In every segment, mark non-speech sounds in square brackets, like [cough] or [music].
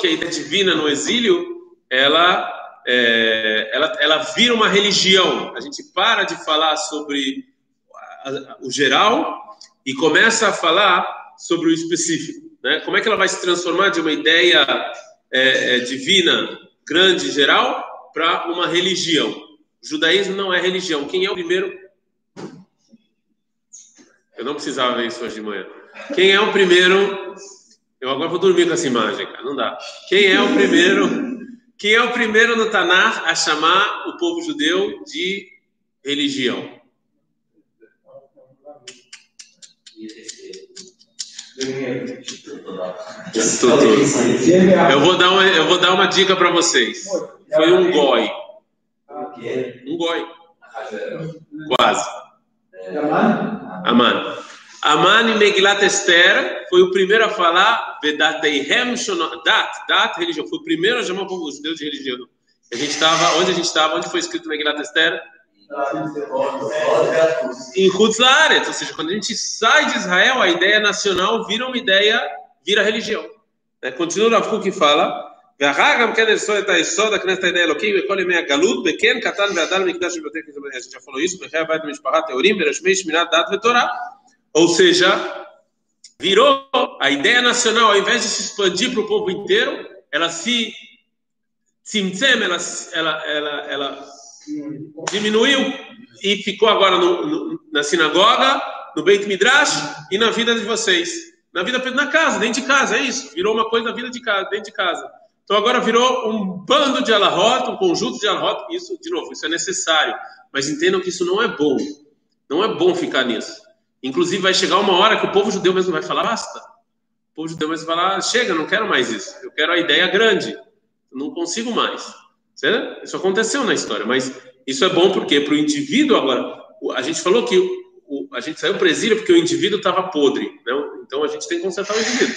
que a ideia divina no exílio, ela, é, ela, ela vira uma religião. A gente para de falar sobre o geral e começa a falar sobre o específico. Né? Como é que ela vai se transformar de uma ideia é, é, divina, grande, geral, para uma religião? O judaísmo não é religião. Quem é o primeiro? Eu não precisava ver isso hoje de manhã. Quem é o primeiro? Eu agora vou dormir com essa imagem, cara. Não dá. Quem é o primeiro? Quem é o primeiro no Tanar a chamar o povo judeu de religião? Eu vou dar uma, eu vou dar uma dica para vocês. Foi um goi. Um goi. Quase. Aman. Aman em Megilat Esther foi o primeiro a falar Vedateihem Dat, Dat, religião. Foi o primeiro a chamar o povo judeu de religião. A gente estava, onde a gente estava, onde foi escrito Megilat Esther? em Hutzlaret, ou seja, quando a gente sai de Israel, a ideia nacional vira uma ideia, vira religião. Né? Continua o Rav que fala, a gente já falou isso, ou seja, virou a ideia nacional, ao invés de se expandir para o povo inteiro, ela se tzimtzem, ela, ela, ela, ela diminuiu e ficou agora no, no, na sinagoga, no Beit Midrash e na vida de vocês. Na vida na casa, dentro de casa, é isso. Virou uma coisa na vida de casa, dentro de casa. Então agora virou um bando de alahot, um conjunto de alahot. Isso, de novo, isso é necessário. Mas entendam que isso não é bom. Não é bom ficar nisso. Inclusive vai chegar uma hora que o povo judeu mesmo vai falar, basta. O povo judeu mesmo vai falar, chega, não quero mais isso. Eu quero a ideia grande. Não consigo mais. Isso aconteceu na história, mas isso é bom porque para o indivíduo agora, a gente falou que o, a gente saiu para o exílio porque o indivíduo estava podre, não? então a gente tem que consertar o indivíduo.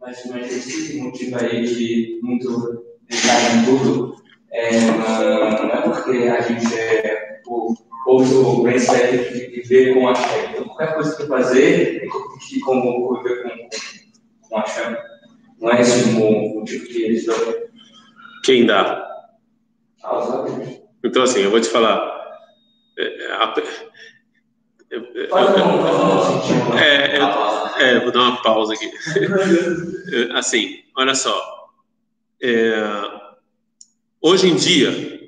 Mas, mas o que motiva ele muito em tudo é, não é porque a gente é o povo bem certo de viver com a fé. Então, qualquer coisa que fazer, que como viver com, com a fé. Não é esse o motivo que eles dão. Quem dá? Então, assim, eu vou te falar. É, é, é, vou dar uma pausa aqui. [laughs] assim, olha só. É, hoje em dia,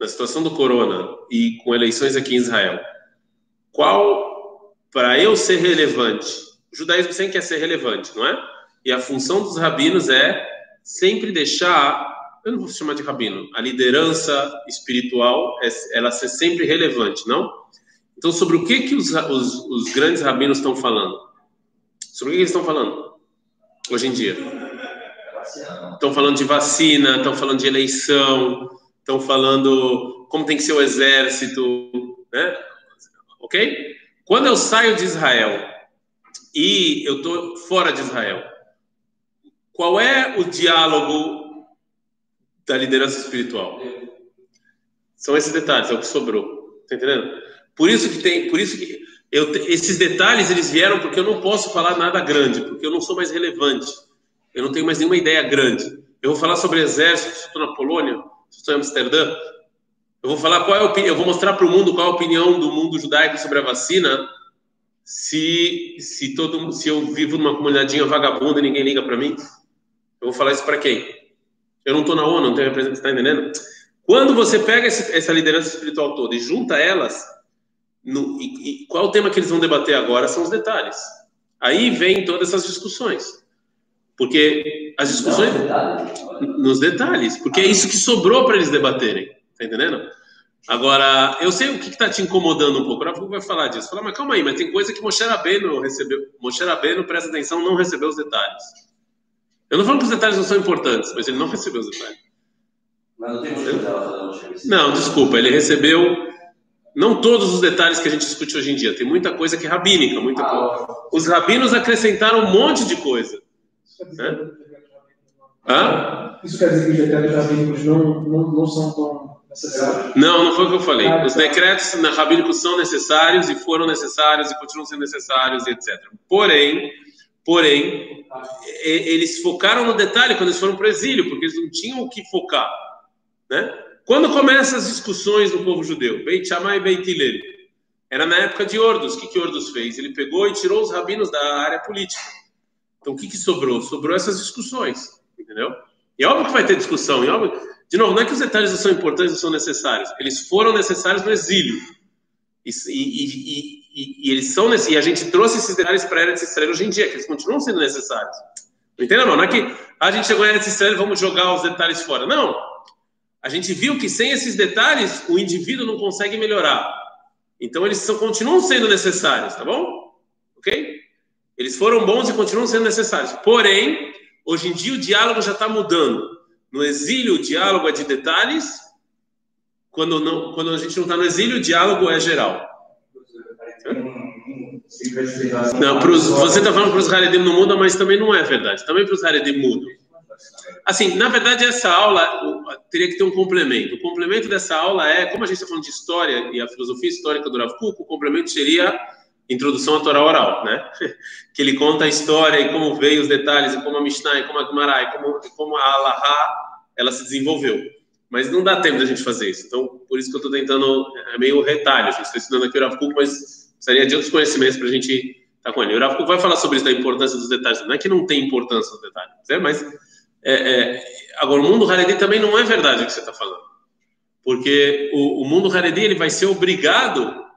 na situação do corona e com eleições aqui em Israel, qual, para eu ser relevante, o judaísmo sempre quer ser relevante, não é? E a função dos rabinos é sempre deixar eu não vou chamar de rabino, a liderança espiritual, é, ela ser sempre relevante, não? Então, sobre o que que os, os, os grandes rabinos estão falando? Sobre o que eles estão falando hoje em dia? Estão falando de vacina, estão falando de eleição, estão falando como tem que ser o exército, né? Ok? Quando eu saio de Israel e eu estou fora de Israel, qual é o diálogo da liderança espiritual. São esses detalhes, é o que sobrou. Tá entendendo? Por isso que tem, por isso que eu, esses detalhes eles vieram porque eu não posso falar nada grande, porque eu não sou mais relevante. Eu não tenho mais nenhuma ideia grande. Eu vou falar sobre exército, estou na Polônia, estou em Amsterdã. Eu vou falar qual é a opinião, eu vou mostrar para o mundo qual é a opinião do mundo judaico sobre a vacina. Se se todo se eu vivo numa comunidadinha vagabunda e ninguém liga para mim, eu vou falar isso para quem? Eu não estou na ONU, não tenho representante, está entendendo? Quando você pega esse, essa liderança espiritual toda e junta elas, no, e, e, qual o tema que eles vão debater agora são os detalhes. Aí vem todas essas discussões. Porque as discussões. Nos detalhes. Porque é isso que sobrou para eles debaterem. Tá entendendo? Agora, eu sei o que está te incomodando um pouco. O vai falar disso. Fala, mas calma aí, mas tem coisa que Moshe Rabbeinu recebeu. Moshe Rabbeinu, presta atenção, não recebeu os detalhes. Eu não falo que os detalhes não são importantes, mas ele não recebeu os detalhes. Mas não tem motivo Não, desculpa, ele recebeu não todos os detalhes que a gente discute hoje em dia. Tem muita coisa que é rabínica, muita ah, coisa. Os rabinos acrescentaram um monte de coisa. Né? Hã? Isso quer dizer que os decretos rabínicos não, não, não são tão necessários? Não, não foi o que eu falei. Ah, os tá. decretos rabínicos são necessários e foram necessários e continuam sendo necessários, etc. Porém, Porém, eles focaram no detalhe quando eles foram para o exílio, porque eles não tinham o que focar. Né? Quando começam as discussões do povo judeu? Beit Shammai e Beit Hillel. Era na época de Ordos. O que, que Ordos fez? Ele pegou e tirou os rabinos da área política. Então, o que, que sobrou? Sobrou essas discussões, entendeu? E óbvio que vai ter discussão. E óbvio... De novo, não é que os detalhes não são importantes, não são necessários. Eles foram necessários no exílio. E, e, e, e eles são e a gente trouxe esses detalhes para a Eretz Israel hoje em dia, que eles continuam sendo necessários. Não entenda, não? Não é que ah, a gente chegou em Eretz Israel vamos jogar os detalhes fora. Não. A gente viu que sem esses detalhes o indivíduo não consegue melhorar. Então eles são, continuam sendo necessários, tá bom? Ok? Eles foram bons e continuam sendo necessários. Porém, hoje em dia o diálogo já está mudando. No exílio, o diálogo é de detalhes. Quando, não, quando a gente não está no exílio, o diálogo é geral. Não, pros, você está falando para os Haredim não muda, mas também não é verdade. Também para os Haredim mudam. Assim, na verdade, essa aula teria que ter um complemento. O complemento dessa aula é, como a gente está falando de história e a filosofia histórica do Rav Kuk, o complemento seria introdução à Torá oral, né? [laughs] Que ele conta a história e como veio os detalhes, e como a Mishnah, e como a Gemara, e como, e como a Alaha, ela se desenvolveu. Mas não dá tempo da gente fazer isso. Então, por isso que eu estou tentando, é meio retalho. Gente está estudando aqui o Rav Kuk, mas precisaria de outros conhecimentos para a gente estar tá com ele. O Rav Kuk vai falar sobre isso, da importância dos detalhes. Não é que não tem importância dos detalhes, né? mas é, é, agora, o mundo Haredi também não é verdade o que você está falando. Porque o, o mundo Haredi ele vai ser obrigado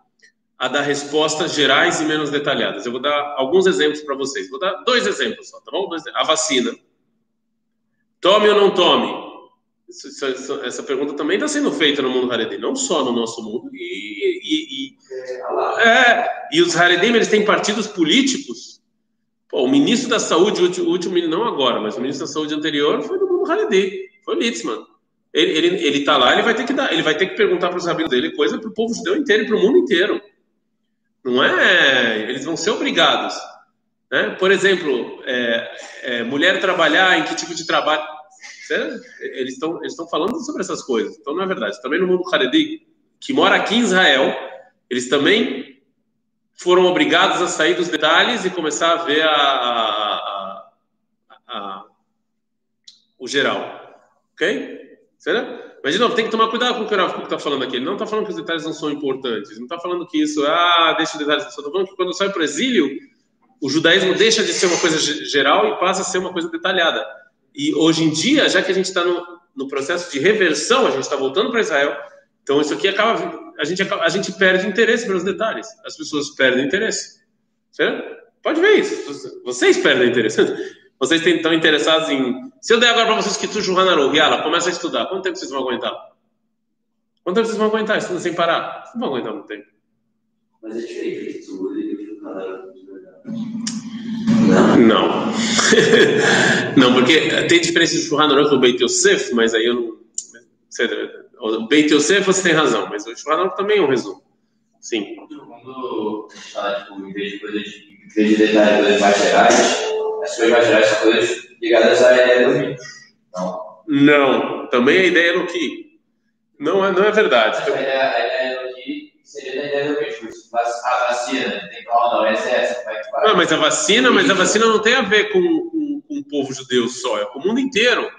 a dar respostas gerais e menos detalhadas. Eu vou dar alguns exemplos para vocês. Vou dar dois exemplos só, tá bom? A vacina. Tome ou não tome? essa pergunta também está sendo feita no mundo Haredi, não só no nosso mundo. E, e, e, é, e os Haredim, eles têm partidos políticos. Pô, o ministro da Saúde, o último, não agora, mas o ministro da Saúde anterior foi do mundo Haredi, foi Litzman. Ele, ele, ele tá lá, ele vai ter que dar, ele vai ter que perguntar para os rabinos dele coisa para o povo judeu inteiro para o mundo inteiro. Não é? Eles vão ser obrigados. Né? Por exemplo, é, é, mulher trabalhar em que tipo de trabalho? Eles estão eles falando sobre essas coisas. Então, não é verdade. Também no mundo Haredi, que mora aqui em Israel, eles também foram obrigados a sair dos detalhes e começar a ver a, a, a, o geral. Ok? Certo? Mas, de novo, tem que tomar cuidado com o que o está falando aqui. Ele não está falando que os detalhes não são importantes. Ele não está falando que isso, ah, deixa os detalhes. Só está falando que quando sai para o exílio, o judaísmo deixa de ser uma coisa geral e passa a ser uma coisa detalhada. E hoje em dia, já que a gente está no, no processo de reversão, a gente está voltando para Israel, então isso aqui acaba, a gente, a gente perde interesse pelos detalhes. As pessoas perdem interesse. Certo? Pode ver isso. Vocês perdem interesse. Vocês estão interessados em. Se eu der agora para vocês que tu Juhanaru, Yala, começa a estudar, quanto tempo vocês vão aguentar? Quanto tempo vocês vão aguentar estudando sem parar? Não vão aguentar muito tempo. Mas é diferente estudo e Não. [laughs] não, porque tem diferença de Shulchan Aruch e o Beit Yosef, mas aí eu não. O Beit Yosef você tem razão, mas o Shulchan Aruch também é um resumo. Sim. Quando fala, tipo, em vez de coisas, em vez de detalhes coisas mais gerais, as coisas mais gerais são coisas ligadas. Não. Não, também a ideia do que. Não é, não é verdade. A ideia, ideia do que seria a ideia do mito. A vacina, tem que falar, não, essa é essa. Vai, vai. Não, mas a vacina, mas a vacina não tem a ver com, com, com o povo judeu só, é com o mundo inteiro.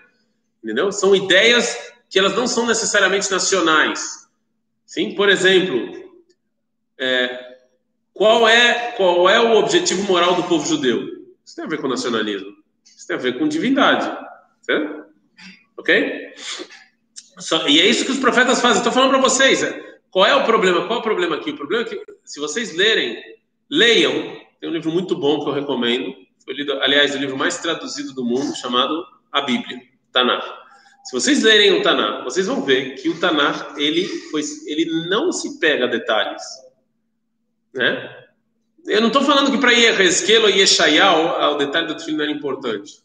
Entendeu? São ideias que elas não são necessariamente nacionais. Sim, por exemplo, é, qual é qual é o objetivo moral do povo judeu? Isso tem a ver com nacionalismo. Isso tem a ver com divindade. Certo? Ok? Só, e é isso que os profetas fazem. Estou falando para vocês. É, qual é o problema? Qual é o problema aqui? O problema é que, se vocês lerem, leiam. Tem um livro muito bom que eu recomendo. Foi lido, aliás, o livro mais traduzido do mundo, chamado A Bíblia, Tanakh. Se vocês lerem o Tanakh, vocês vão ver que o Tanakh, ele, foi, ele não se pega a detalhes. Né? Eu não estou falando que para Yehezkel ou Yeshayal o detalhe do filho não era importante.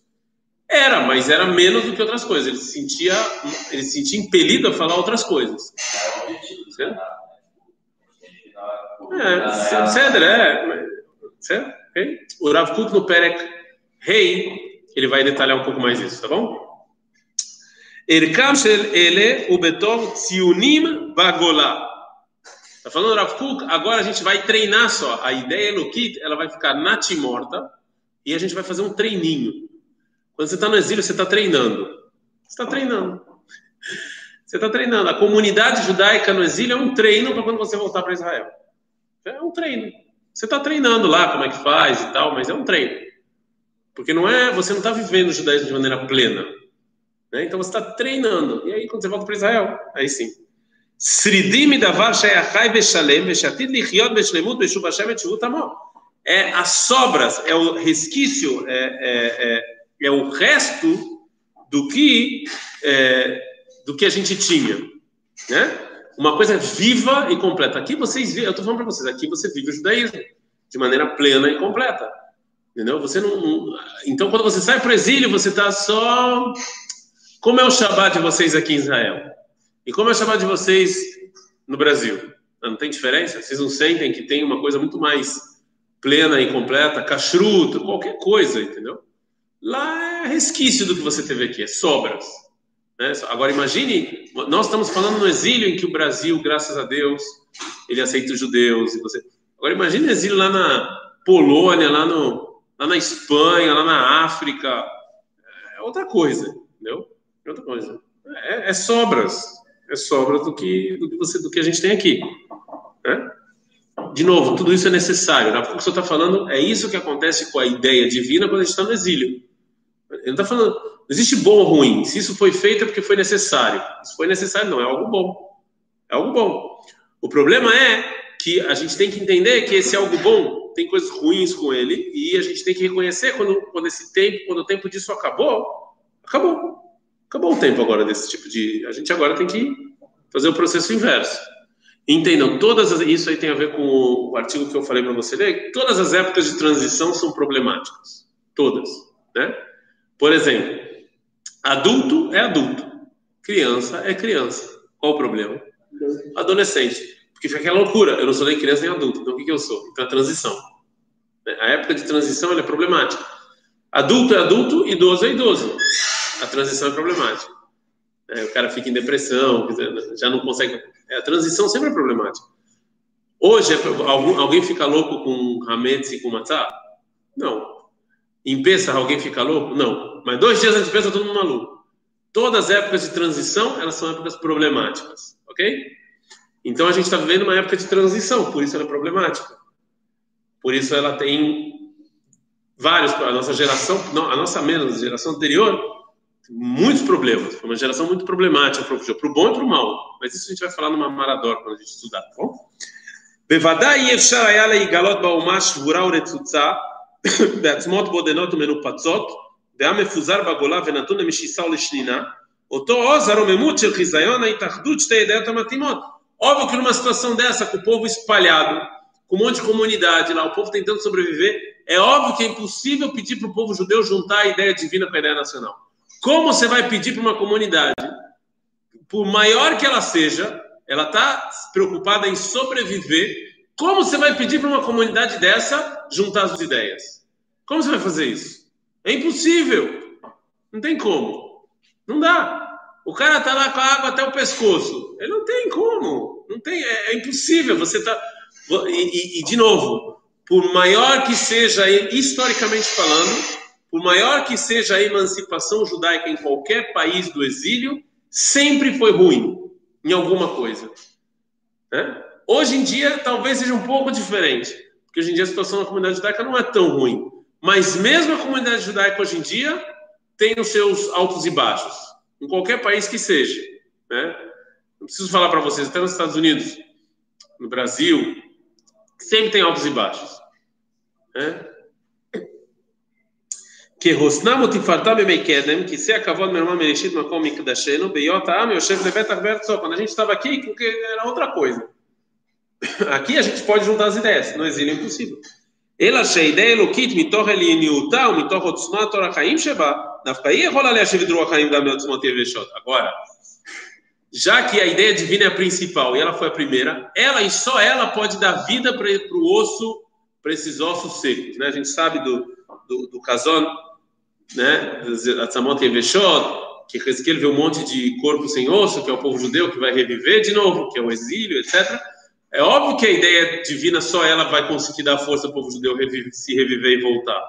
Era, mas era menos do que outras coisas. Ele se sentia, ele se sentia impelido a falar outras coisas. É, é. Okay? O Rav Kuk no Perek Rei, ele vai detalhar um pouco mais isso, tá bom? Erkam shel ele ubetov tziunim bagolá. Está falando Rav Kuk, agora a gente vai treinar só. A ideia no kit, ela vai ficar natimorta, e a gente vai fazer um treininho. Quando você está no exílio, você está treinando. Você está treinando. Você está treinando. A comunidade judaica no exílio é um treino para quando você voltar para Israel. É um treino. Você está treinando lá como é que faz e tal, mas é um treino. Porque não é, você não está vivendo o judaísmo de maneira plena. Né? Então você está treinando. E aí, quando você volta para Israel, aí sim. Sridim davar sheyachai veshalem veshatid lichiot beshlemut beshuv Hashem etshuvut É as sobras, é o resquício, é, é, é, é o resto do que é, do que a gente tinha, né? Uma coisa viva e completa. Aqui vocês, eu estou falando para vocês, aqui você vive o judaísmo de maneira plena e completa, entendeu? Você não, não então quando você sai para o exílio, você está só como é o Shabat de vocês aqui em Israel? E como é o de vocês no Brasil? Não tem diferença? Vocês não sentem que tem uma coisa muito mais plena e completa, cachruto, qualquer coisa, entendeu? Lá é resquício do que você teve aqui, é sobras. Né? Agora imagine, nós estamos falando no exílio em que o Brasil, graças a Deus, ele aceita os judeus. E você... Agora imagine o exílio lá na Polônia, lá, no, lá na Espanha, lá na África. É outra coisa, entendeu? outra coisa. É, é, sobras. É sobras do que, do que, você, do que a gente tem aqui. Né? De novo, tudo isso é necessário. Na né? que o senhor está falando, é isso que acontece com a ideia divina quando a gente está no exílio. Ele não está falando, não existe bom ou ruim. Se isso foi feito é porque foi necessário. Se foi necessário, não, é algo bom. É algo bom. O problema é que a gente tem que entender que esse algo bom tem coisas ruins com ele e a gente tem que reconhecer quando, quando esse tempo, quando o tempo disso acabou, acabou. Acabou o tempo agora desse tipo de. A gente agora tem que fazer o processo inverso. Entendam, todas as... isso aí tem a ver com o artigo que eu falei para você ler. Todas as épocas de transição são problemáticas, todas, né? Por exemplo, adulto é adulto, criança é criança. Qual o problema? Adolescente, porque fica aquela loucura. Eu não sou nem criança nem adulto, então o que, que eu sou? Então a transição. A época de transição é problemática. Adulto é adulto, idoso é idoso a transição é problemática. É, o cara fica em depressão, já não consegue. É, a transição sempre é problemática. Hoje, é, alguém fica louco com Hametz e com Matzah? Não. Em Pesach, alguém fica louco? Não. Mas dois dias antes de Pesach, todo mundo maluco. Todas as épocas de transição, elas são épocas problemáticas, ok? Então, a gente está vivendo uma época de transição, por isso ela é problemática. Por isso ela tem vários, a nossa geração, não, a nossa menos, a geração anterior, muitos problemas. Foi uma geração muito problemática, para o bom e para o mal. Mas isso a gente vai falar numa Marador quando a gente estudar, tá bom? בוודאי אפשר היה להיגלות באומה שבורה ורצוצה, בעצמות בודדות ומנופצות, והיה מפוזר בגולה ונתון למשיסה ולשנינה, אותו עוז הרוממות של חיזיון ההתאחדות שתי ידיות המתאימות. Óbvio que numa situação dessa, com o povo espalhado, com um monte de comunidade lá, o povo tentando sobreviver, é óbvio que é impossível pedir para o povo judeu juntar a ideia divina com a ideia nacional. Como você vai pedir para uma comunidade, por maior que ela seja, ela está preocupada em sobreviver. Como você vai pedir para uma comunidade dessa juntar as ideias? Como você vai fazer isso? É impossível. Não tem como. Não dá. O cara está lá com a água até o pescoço. Ele não tem como. Não tem. É, é impossível. Você está. E, e, e, de novo, por maior que seja, historicamente falando, por maior que seja a emancipação judaica em qualquer país do exílio, sempre foi ruim em alguma coisa. Né? Hoje em dia, talvez seja um pouco diferente, porque hoje em dia a situação da comunidade judaica não é tão ruim. Mas mesmo a comunidade judaica hoje em dia tem os seus altos e baixos, em qualquer país que seja. Né? Não preciso falar para vocês, até nos Estados Unidos, no Brasil, sempre tem altos e baixos. Né? כהוסנם ותפארתה בימי קדם, כיסא הכבוד מרמה מראשית מקום מקדשנו, בהיות העם יושב לבטח בארצו. Quando a gente estava aqui, porque era outra coisa. [coughs] Aqui a gente pode juntar as ideias, no exílio é impossível. אלא שהאידאה אלוקית מתוך עליוניותה ומתוך עוצמת אור החיים שבה, דווקא היא יכולה להשיב את רוח החיים גם בעוצמות יבשות. Agora, já que a ideia divina é a principal e ela foi a primeira, ela e só ela pode dar vida para o osso, para esses ossos secos. Né? A gente sabe do, do, do Kazon, né, Atzamot Yeveshot, que Ezequiel vê um monte de corpo sem osso, que é o povo judeu que vai reviver de novo, que é o exílio, etc. É óbvio que a ideia divina só ela vai conseguir dar força ao povo judeu reviver, se reviver e voltar.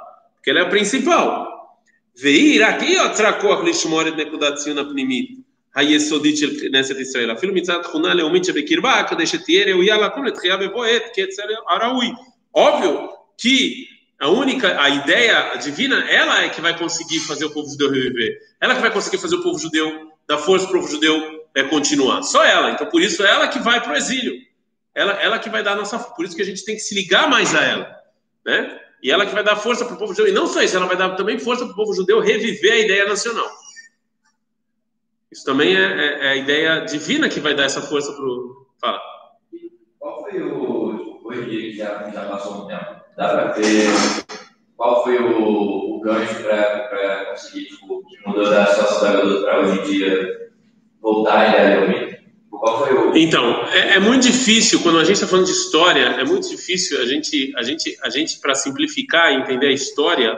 porque ela é a principal. Veir aqui, ó, tzrakoach lishmoret nekudat tziyun apnimit. היסודית של כנסת ישראל, אפילו מצד תכונה לאומית שבקרבה, כדי שתהיה ראויה לקום לתחייה בבוא עת כצל הראוי. Óbvio que a única, a ideia divina, ela é que vai conseguir fazer o povo judeu reviver. Ela que vai conseguir fazer o povo judeu, dar força para o povo judeu é, continuar. Só ela. Então, por isso, ela que vai para o exílio. Ela, ela que vai dar a nossa. Por isso que a gente tem que se ligar mais a ela. Né? E ela que vai dar força para o povo judeu. E não só isso, ela vai dar também força para o povo judeu reviver a ideia nacional. Isso também é, é, é, a ideia divina que vai dar essa força para o. Fala. Qual foi o. Hoje que já, já passou um tempo. Dá para ver qual foi o, o gancho para conseguir, tipo, que mudou da situação da garota para hoje em dia voltar ideia realmente? Qual foi. Então, é, é muito difícil, quando a gente está falando de história, é muito difícil a gente, a gente, a gente para simplificar e entender a história,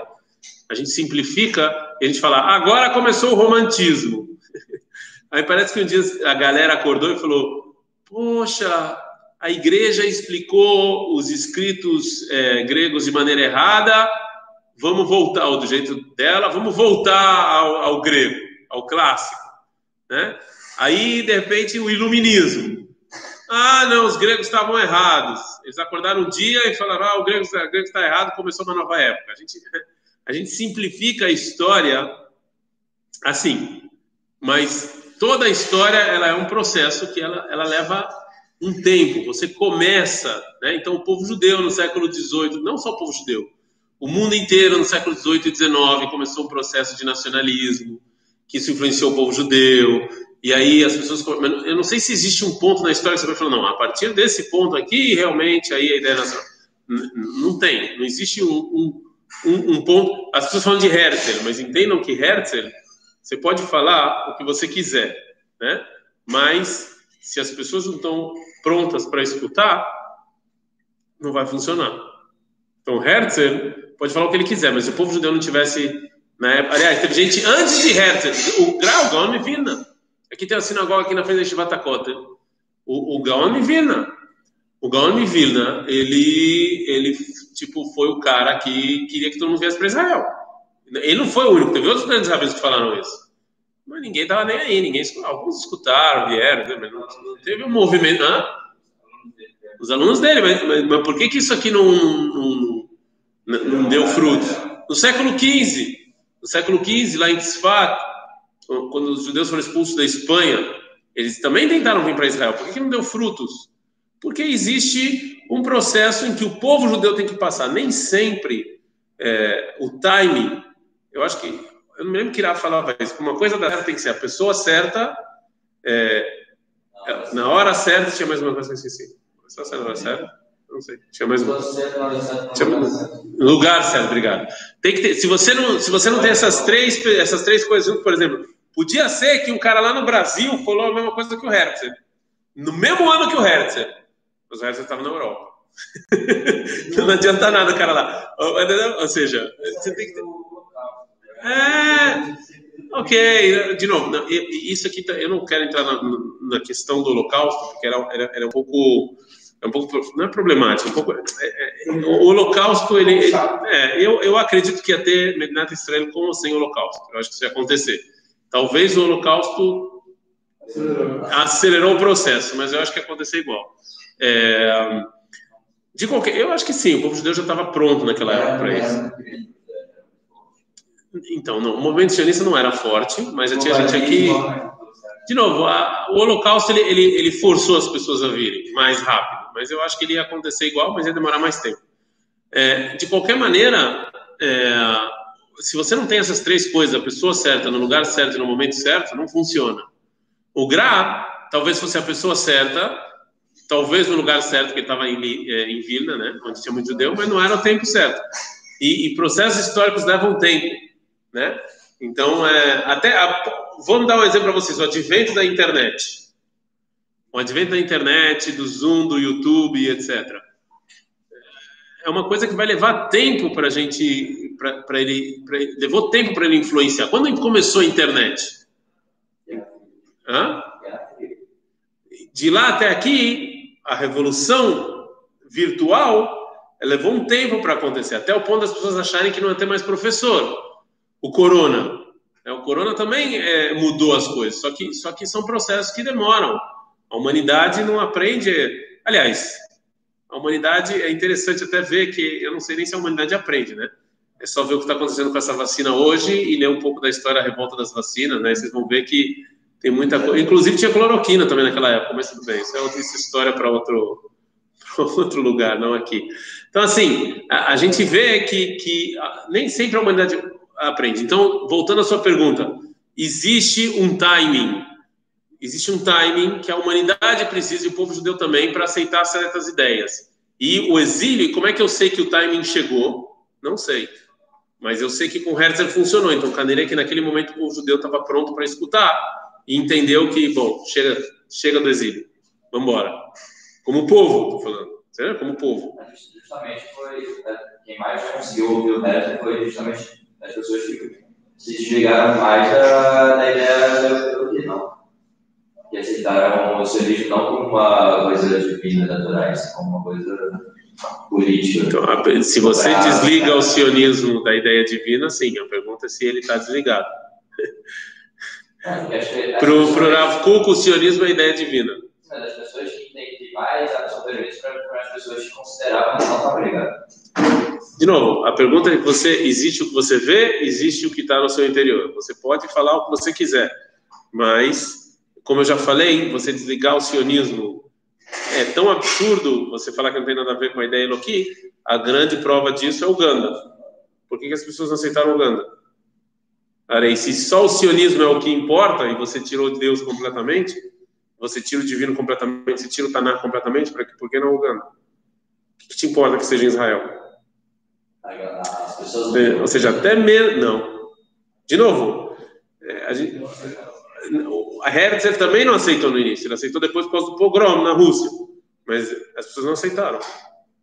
a gente simplifica e a gente fala, agora começou o romantismo. [laughs] Aí parece que um dia a galera acordou e falou: Poxa, a igreja explicou os escritos é, gregos de maneira errada, vamos voltar, do jeito dela, vamos voltar ao, ao grego, ao clássico. Né? Aí, de repente, o iluminismo. Ah, não, os gregos estavam errados. Eles acordaram um dia e falaram: ah, o grego, o grego está errado, começou uma nova época. A gente, [laughs] a gente simplifica a história assim, mas toda a história ela é um processo que ela, ela leva um tempo. Você começa, né? então o povo judeu no século XVIII, não só o povo judeu, o mundo inteiro no século XVIII e XIX começou um processo de nacionalismo que isso influenciou o povo judeu. E aí as pessoas, eu não sei se existe um ponto na história que você vai falar, não, a partir desse ponto aqui realmente aí a ideia nacional não tem, não existe um, um, um, ponto. As pessoas falam de Herzl, mas entendam que Herzl você pode falar o que você quiser, né? Mas se as pessoas não estão prontas para escutar, não vai funcionar. Então, Herzl pode falar o que ele quiser, mas se o povo judeu não tivesse na época, aliás, teve gente antes de Herzl, o Grau, Gaon Vina. Aqui tem a sinagoga aqui na frente da Shivatakota. O, o Gaon Vina. O Gaon Vilna, ele, ele, tipo, foi o cara que queria que todo mundo viesse para Israel. Ele não foi o único, teve outros grandes rabinos que falaram isso. Mas ninguém estava nem aí, ninguém Alguns escutaram, vieram, né, mas não, não teve um movimento. Os alunos dele, mas, mas, mas, por que, que isso aqui não, não, não, deu fruto? No século XV, no século XV, lá em Tzfat, quando os judeus foram expulsos da Espanha, eles também tentaram vir para Israel. Por que, que não deu frutos? Porque existe um processo em que o povo judeu tem que passar. Nem sempre é, o timing eu acho que, eu não me lembro que Irá falava isso, uma coisa da tem que ser a pessoa certa, é, é, na hora certa, tinha mais uma coisa que eu esqueci. Pessoa certa na hora certa? Não sei, tinha mais uma. Lugar certo, obrigado. Tem que ter, se você não, se você não tem essas três, essas três coisas por exemplo, podia ser que um cara lá no Brasil falou a mesma coisa que o Herzl. No mesmo ano que o Herzl. Mas o Herzl estava na Europa. [laughs] não adianta nada o cara lá. Ou seja, você tem que ter é, ok, de novo, isso aqui tá, eu não quero entrar na, na questão do Holocausto, porque era, era, era, um pouco, é um pouco, não é problemático, um pouco, é, é, o Holocausto, ele, ele é, eu, eu acredito que ia ter Medinat Israel com ou sem Holocausto, eu acho que isso ia acontecer. Talvez o Holocausto acelerou o processo, mas eu acho que ia acontecer igual. É, de qualquer, eu acho que sim, o povo judeu já estava pronto naquela época para isso. Então, não, o movimento sionista não era forte, mas já tinha gente aqui. De novo, a, o Holocausto ele, ele, ele, forçou as pessoas a virem mais rápido, mas eu acho que ele ia acontecer igual, mas ia demorar mais tempo. É, de qualquer maneira, é, se você não tem essas três coisas, a pessoa certa, no lugar certo e no momento certo, não funciona. O Gra, talvez fosse a pessoa certa, talvez no lugar certo, que estava em, é, em Vilna, né, onde tinha muito judeu, mas não era o tempo certo. E, e processos históricos levam tempo né? Então, é, até a, vamos dar um exemplo para vocês: o advento da internet, o advento da internet, do Zoom, do YouTube, etc. É uma coisa que vai levar tempo para a gente, para ele, pra, levou tempo para ele influenciar. Quando começou a internet? Hã? De lá até aqui, a revolução virtual levou um tempo para acontecer, até o ponto das pessoas acharem que não ia ter mais professor. O corona. É, o corona também é, mudou as coisas, só que, só que são processos que demoram. A humanidade não aprende. Aliás, a humanidade é interessante até ver que eu não sei nem se a humanidade aprende, né? É só ver o que está acontecendo com essa vacina hoje e ler um pouco da história da revolta das vacinas, né? Vocês vão ver que tem muita coisa. Inclusive tinha cloroquina também naquela época, mas tudo bem. Isso é outra história para outro, [laughs] outro lugar, não aqui. Então, assim, a, a gente vê que, que nem sempre a humanidade aprende. Então, voltando à sua pergunta, existe um timing. Existe um timing que a humanidade precisa e o povo judeu também para aceitar certas ideias. E o exílio, como é que eu sei que o timing chegou? Não sei. Mas eu sei que com Herzl funcionou. Então, Caneira que naquele momento o povo judeu estava pronto para escutar e entendeu que, bom, chega, chega do exílio. Vamos embora. Como povo, estou falando. Como povo. Justamente foi. Né, quem mais conseguiu ouvir o Herzl foi justamente as pessoas se desligaram mais da, da ideia do que não. Que aceitaram o sionismo não como uma coisa divina mas como uma coisa política. Então, se você pra... desliga o sionismo da ideia divina, sim, a pergunta é se ele está desligado. [laughs] É, para o Rav Kuk, o sionismo é a ideia divina. Mas as pessoas que entendem mais são para as pessoas que consideravam que não estão ligadas. De novo, a pergunta é: você existe o que você vê, existe o que está no seu interior. Você pode falar o que você quiser, mas, como eu já falei, você desligar o sionismo é tão absurdo você falar que não tem nada a ver com a ideia Eloqui, a grande prova disso é o Ganda. Por que, que as pessoas não aceitaram o Ganda? Arei, se só o sionismo é o que importa e você tirou Deus completamente, você tira o divino completamente, você tira o Taná completamente, por que não o? O que, que te importa que seja em Israel? É, ou seja, até mesmo. Não. De novo, é, a, Herzl também não aceitou no início, ele aceitou depois por causa do pogrom na Rússia. Mas as pessoas não aceitaram.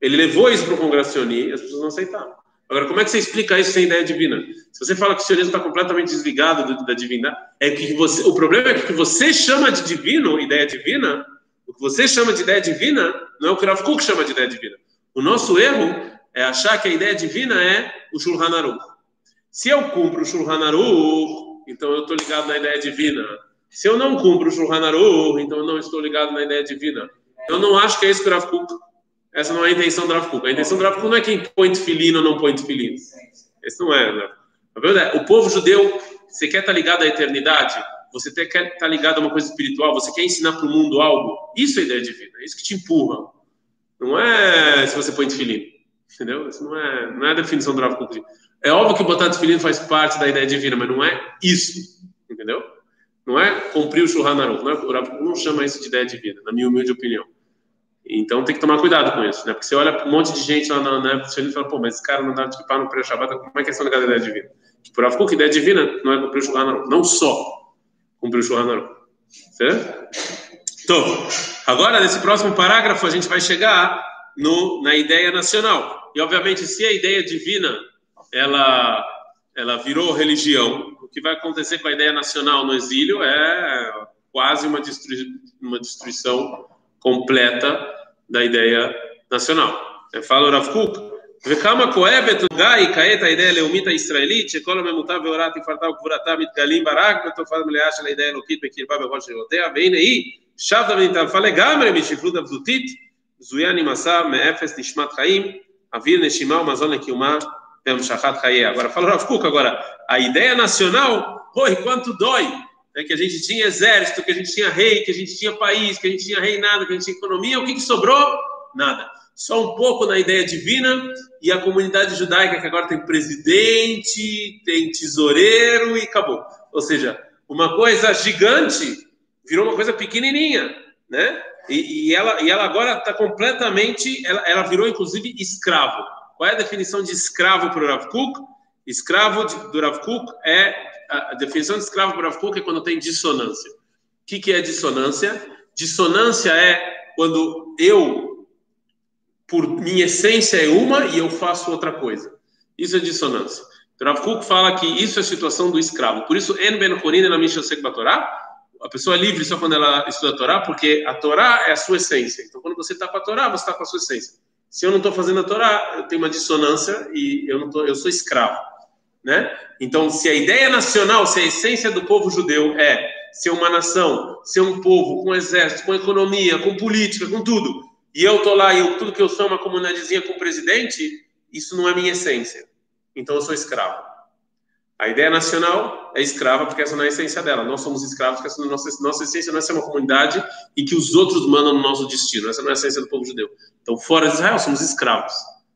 Ele levou isso para o Congresso e as pessoas não aceitaram. Agora, como é que você explica isso sem ideia divina? Se você fala que o sionismo está completamente desligado do, da divindade, é que você, o problema é que o que você chama de divino, ideia divina, o que você chama de ideia divina, não é o que Rav Kuk chama de ideia divina. O nosso erro é achar que a ideia divina é o Shulchan Aruch. Se eu cumpro o Shulchan Aruch, então eu estou ligado na ideia divina. Se eu não cumpro o Shulchan Aruch, então eu não estou ligado na ideia divina. Eu não acho que é isso que o Rav Kuk. Essa não é a intenção do Rav Kuk. A intenção do Rav Kuk não é quem põe filino ou não põe filino. Esse não é. Né? É, o povo judeu, você quer estar tá ligado à eternidade? Você quer estar tá ligado a uma coisa espiritual? Você quer ensinar para o mundo algo? Isso é ideia divina. É isso que te empurra. Não é se você põe filino. Entendeu? Isso não é, não é a definição do Rav Kuk. É óbvio que botar tefilim faz parte da ideia divina, mas não é isso. Entendeu? Não é cumprir o Shulchan Aruch. Não é, o Rav Kuk não chama isso de ideia divina, na minha humilde opinião. Então tem que tomar cuidado com isso, né? Porque você olha um monte de gente lá na, época e fala, pô, mas esse cara não dá de equipar no pré-shabat, como é que é essa ligada à ideia divina? Por Rav ideia divina não é cumprir o Shulchan Aruch. Não só cumprir o Shulchan Aruch. Certo? Então, agora nesse próximo parágrafo a gente vai chegar no, na ideia nacional. E obviamente, se a ideia divina ela ela virou religião, o que vai acontecer com a ideia nacional no exílio é quase uma, destrui, uma destruição completa da ideia nacional. Fala o Rav Kuk, וכמה כואבת גיא כעת האידאה הלאומית הישראלית שכל הממותה והוראה תפארתה וקבורתה מתגלים בה רק בתופעה מלאה של האידאה האלוקית בקרבה בכל שירותיה והנה היא שבתה ונתעלפה לגמרי משפלות עבדותית בזויה נמאסה מאפס נשמת חיים, Avir Neshimah, mas olha aqui, uma Pem Shachat Hayeh. Agora, fala Rav Kuk, agora, a ideia nacional, oi, quanto dói! É que a gente tinha exército, que a gente tinha rei, que a gente tinha país, que a gente tinha reinado, que a gente tinha economia, o que, que sobrou? Nada. Só um pouco na ideia divina e a comunidade judaica, que agora tem presidente, tem tesoureiro e acabou. Ou seja, uma coisa gigante virou uma coisa pequenininha né? E, e, ela, e ela agora está completamente, ela, ela, virou inclusive escravo. Qual é a definição de escravo para o Rav Kuk? Escravo de, do Rav Kuk é, a, definição de escravo para o Rav Kuk é quando tem dissonância. O que, que é dissonância? Dissonância é quando eu, por minha essência é uma e eu faço outra coisa. Isso é dissonância. Rav Kuk fala que isso é a situação do escravo. Por isso, En Ben Horin na Mishnah Torah, a pessoa é livre só quando ela estuda a Torá, porque a Torá é a sua essência. Então, quando você está com a Torá, você está com a sua essência. Se eu não estou fazendo a Torá, eu tenho uma dissonância e eu não tô, eu sou escravo, né? Então, se a ideia nacional, se a essência do povo judeu é ser uma nação, ser um povo com exército, com economia, com política, com tudo, e eu tô lá e eu, tudo que eu sou é uma comunidadezinha com o presidente, isso não é minha essência. Então eu sou escravo. A ideia nacional é escrava porque essa não é a essência dela. Nós somos escravos porque essa é nossa, nossa essência não é ser uma comunidade e que os outros mandam no nosso destino. Essa não é a essência do povo judeu. Então, fora de Israel, somos escravos.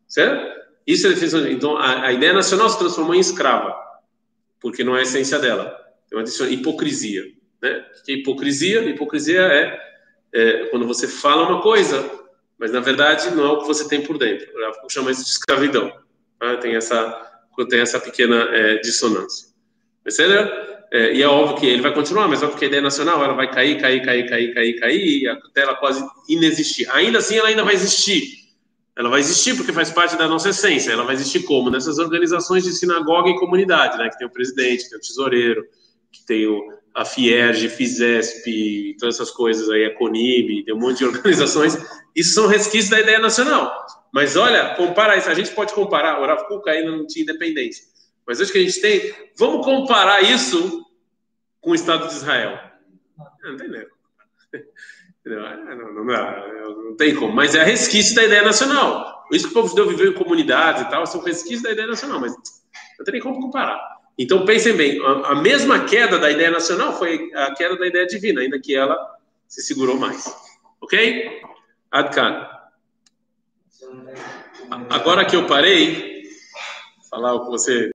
Certo? Isso é a definição. Então, a, a ideia nacional se transformou em escrava porque não é a essência dela. Tem uma hipocrisia. Né? O que é hipocrisia? Hipocrisia é, é quando você fala uma coisa, mas na verdade não é o que você tem por dentro. Eu chamo isso de escravidão. Tá? Tem essa tem essa pequena é, dissonância. É, e é óbvio que ele vai continuar, mas é óbvio que a ideia nacional ela vai cair, cair, cair, cair, cair, cair, até ela quase inexistir. Ainda assim, ela ainda vai existir. Ela vai existir porque faz parte da nossa essência. Ela vai existir como? Nessas organizações de sinagoga e comunidade, né? Que tem o presidente, tem o tesoureiro, que tem o, a Fierge, Fisesp, todas essas coisas aí, a Conib, tem um monte de [laughs] organizações. Isso são resquícios da ideia nacional. Mas olha, compara isso. A gente pode comparar. O Rav Kuk ainda não tinha independência. Mas hoje que a gente tem, vamos comparar isso com o Estado de Israel. Não tem nem. [laughs] Não, não, não, não, tem como. Mas é resquício da ideia nacional. Isso que o povo judeu viveu em comunidades e tal, são resquícios da ideia nacional, mas não tem nem como comparar. Então pensem bem, a, a mesma queda da ideia nacional foi a queda da ideia divina, ainda que ela se segurou mais. Ok? Adkan. Agora que eu parei, falar o que você